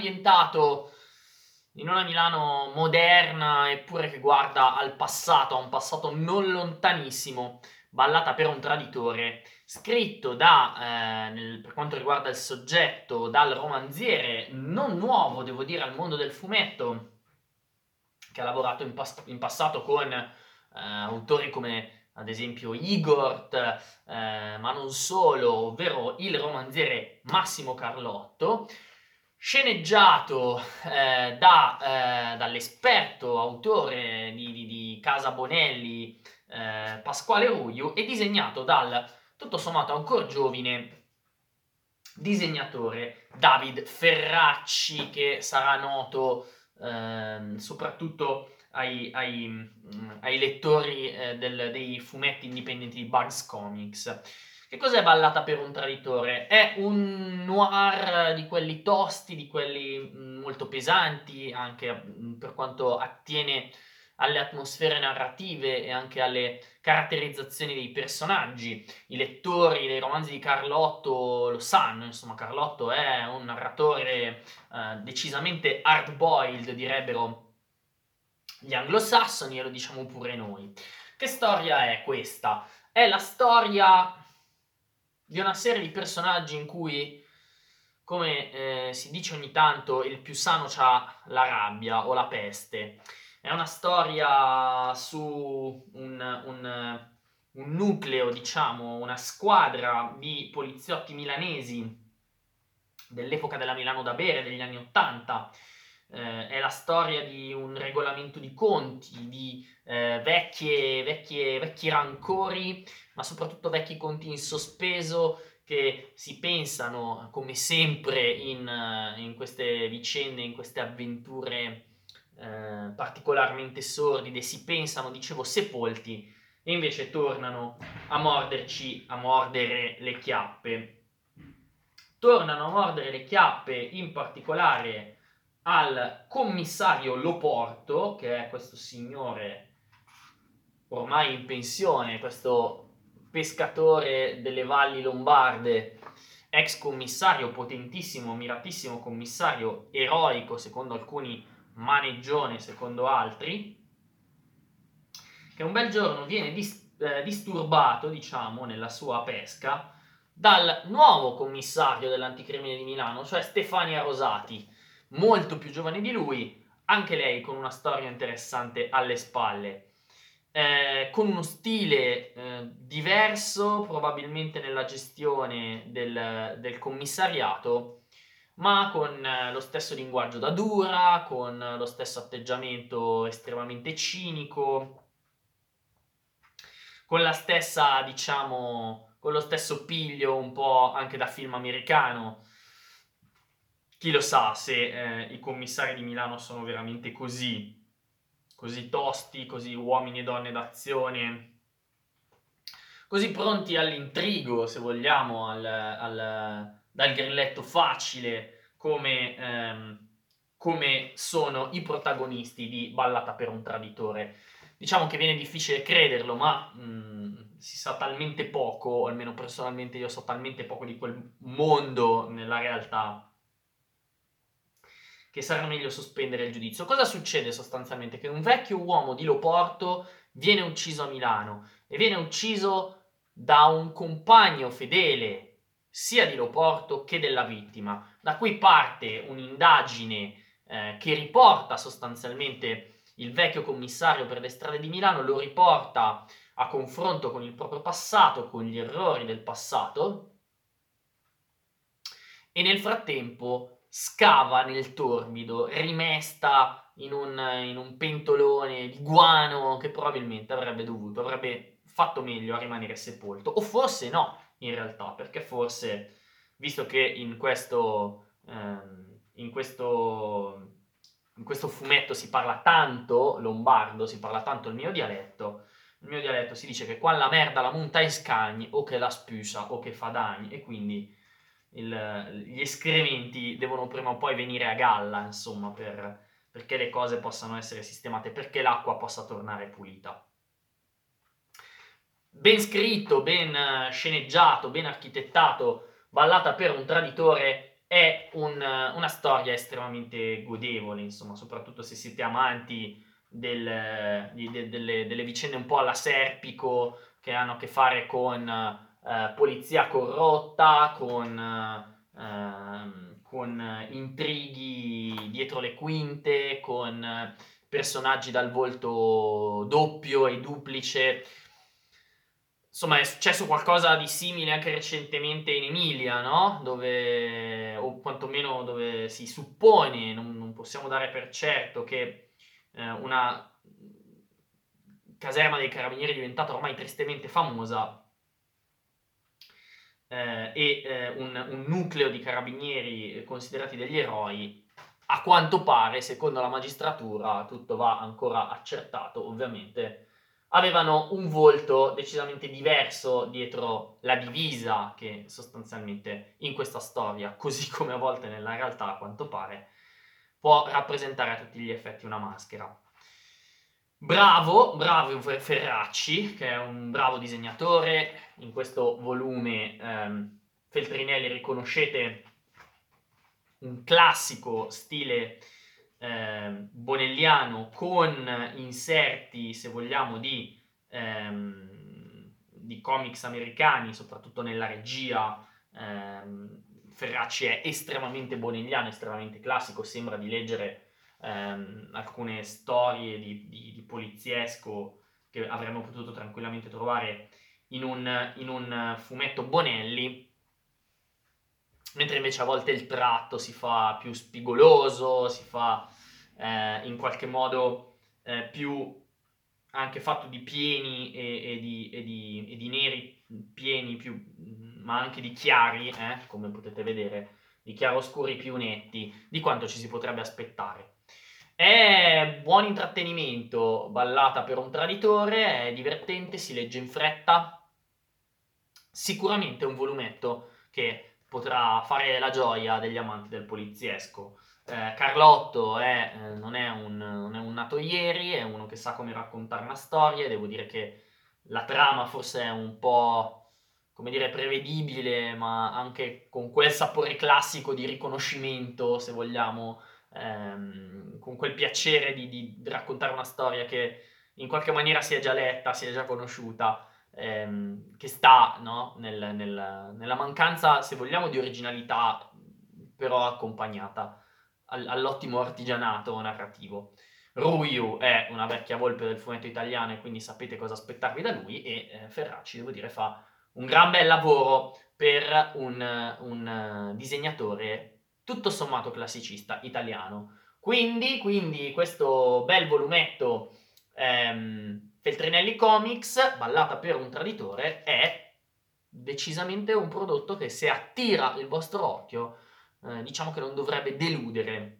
ambientato in una Milano moderna eppure che guarda al passato, a un passato non lontanissimo, Ballata per un traditore, scritto da, eh, nel, per quanto riguarda il soggetto, dal romanziere non nuovo, devo dire, al mondo del fumetto, che ha lavorato in, pas- in passato con eh, autori come ad esempio Igor, eh, ma non solo, ovvero il romanziere Massimo Carlotto, sceneggiato eh, da, eh, dall'esperto autore di, di, di Casa Bonelli eh, Pasquale Ruiu e disegnato dal tutto sommato ancora giovane disegnatore David Ferracci che sarà noto ehm, soprattutto ai, ai, mm, ai lettori eh, del, dei fumetti indipendenti di Bugs Comics. Che cos'è Ballata per un traditore? È un noir di quelli tosti, di quelli mm, molto pesanti, anche mm, per quanto attiene alle atmosfere narrative e anche alle caratterizzazioni dei personaggi. I lettori dei romanzi di Carlotto lo sanno, insomma, Carlotto è un narratore eh, decisamente hard-boiled, direbbero gli anglosassoni, e lo diciamo pure noi. Che storia è questa? È la storia di una serie di personaggi in cui, come eh, si dice ogni tanto, il più sano ha la rabbia o la peste. È una storia su un, un, un nucleo, diciamo, una squadra di poliziotti milanesi dell'epoca della Milano da bere, degli anni Ottanta. Eh, è la storia di un regolamento di conti, di eh, vecchie, vecchie, vecchi rancori ma soprattutto vecchi conti in sospeso che si pensano, come sempre, in, eh, in queste vicende, in queste avventure eh, particolarmente sordide, si pensano, dicevo, sepolti e invece tornano a morderci, a mordere le chiappe. Tornano a mordere le chiappe in particolare al commissario Loporto, che è questo signore ormai in pensione, questo pescatore delle valli lombarde, ex commissario potentissimo, miratissimo commissario eroico secondo alcuni, maneggione secondo altri, che un bel giorno viene dis- eh, disturbato, diciamo, nella sua pesca dal nuovo commissario dell'anticrimine di Milano, cioè Stefania Rosati, molto più giovane di lui, anche lei con una storia interessante alle spalle eh, con uno stile eh, diverso probabilmente nella gestione del, del commissariato, ma con eh, lo stesso linguaggio da dura, con lo stesso atteggiamento estremamente cinico, con la stessa, diciamo, con lo stesso piglio un po' anche da film americano. Chi lo sa se eh, i commissari di Milano sono veramente così così tosti, così uomini e donne d'azione, così pronti all'intrigo, se vogliamo, al, al, dal grilletto facile, come, ehm, come sono i protagonisti di Ballata per un traditore. Diciamo che viene difficile crederlo, ma mh, mm, si sa talmente poco, o almeno personalmente io so talmente poco di quel mondo nella realtà, che sarà meglio sospendere il giudizio. Cosa succede sostanzialmente? Che un vecchio uomo di Loporto viene ucciso a Milano e viene ucciso da un compagno fedele sia di Loporto che della vittima, da cui parte un'indagine eh, che riporta sostanzialmente il vecchio commissario per le strade di Milano, lo riporta a confronto con il proprio passato, con gli errori del passato, e nel frattempo scava nel torbido, rimesta in un, in un pentolone di guano che probabilmente avrebbe dovuto, avrebbe fatto meglio a rimanere sepolto. O forse no, in realtà, perché forse, visto che in questo, ehm, in questo, in questo fumetto si parla tanto lombardo, si parla tanto il mio dialetto, il mio dialetto si dice che qua la merda la monta in scagni o che la spusa o che fa danni e quindi il, gli escrementi devono prima o poi venire a galla, insomma, per, perché le cose possano essere sistemate, perché l'acqua possa tornare pulita. Ben scritto, ben sceneggiato, ben architettato, ballata per un traditore è un, una storia estremamente godevole, insomma, soprattutto se siete amanti del, di, de, delle, delle, vicende un po' alla Serpico che hanno a che fare con eh, polizia corrotta, con, eh, con intrighi dietro le quinte, con personaggi dal volto doppio e duplice. Insomma, è successo qualcosa di simile anche recentemente in Emilia, no? Dove, o quantomeno dove si suppone, non, non possiamo dare per certo, che eh, una caserma dei carabinieri diventata ormai tristemente famosa eh, e eh, un, un, nucleo di carabinieri considerati degli eroi, a quanto pare, secondo la magistratura, tutto va ancora accertato, ovviamente, avevano un volto decisamente diverso dietro la divisa che sostanzialmente in questa storia, così come a volte nella realtà, a quanto pare, può rappresentare a tutti gli effetti una maschera. Bravo, bravo Ferracci, che è un bravo disegnatore. In questo volume ehm, Feltrinelli riconoscete un classico stile eh, bonelliano con inserti, se vogliamo, di, ehm, di comics americani, soprattutto nella regia. Ehm, Ferracci è estremamente bonelliano, estremamente classico, sembra di leggere ehm, alcune storie di, di, di, poliziesco che avremmo potuto tranquillamente trovare in un, in un fumetto Bonelli, mentre invece a volte il tratto si fa più spigoloso, si fa eh, in qualche modo eh, più anche fatto di pieni e, e, di, e, di, e, di, neri pieni, più, ma anche di chiari, eh, come potete vedere, di chiaroscuri più netti, di quanto ci si potrebbe aspettare. È buon intrattenimento, ballata per un traditore, è divertente, si legge in fretta. Sicuramente è un volumetto che potrà fare la gioia degli amanti del poliziesco. Eh, Carlotto è, eh, non, è un, non, è un, nato ieri, è uno che sa come raccontare una storia. Devo dire che la trama forse è un po', come dire, prevedibile, ma anche con quel sapore classico di riconoscimento, se vogliamo, ehm, con quel piacere di, di, raccontare una storia che in qualche maniera si è già letta, si è già conosciuta, ehm, che sta no? nel, nel, nella mancanza, se vogliamo, di originalità, però accompagnata all, all'ottimo artigianato narrativo. Ruiu è una vecchia volpe del fumetto italiano e quindi sapete cosa aspettarvi da lui e eh, Ferracci, devo dire, fa un gran bel lavoro per un, un disegnatore tutto sommato classicista italiano. Quindi, quindi questo bel volumetto ehm, Feltrinelli Comics, ballata per un traditore, è decisamente un prodotto che se attira il vostro occhio, eh, diciamo che non dovrebbe deludere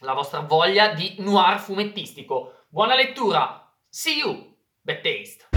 la vostra voglia di noir fumettistico. Buona lettura! See you! Bad taste!